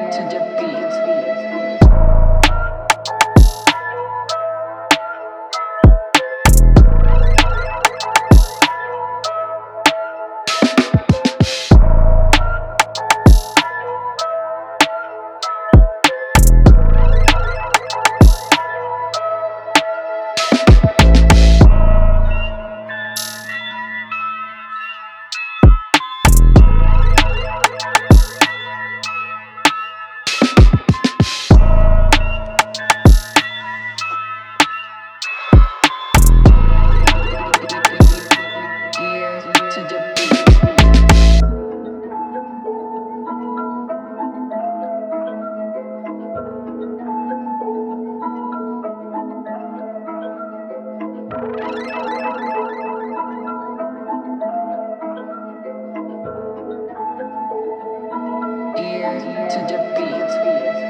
To the beat. to defeat.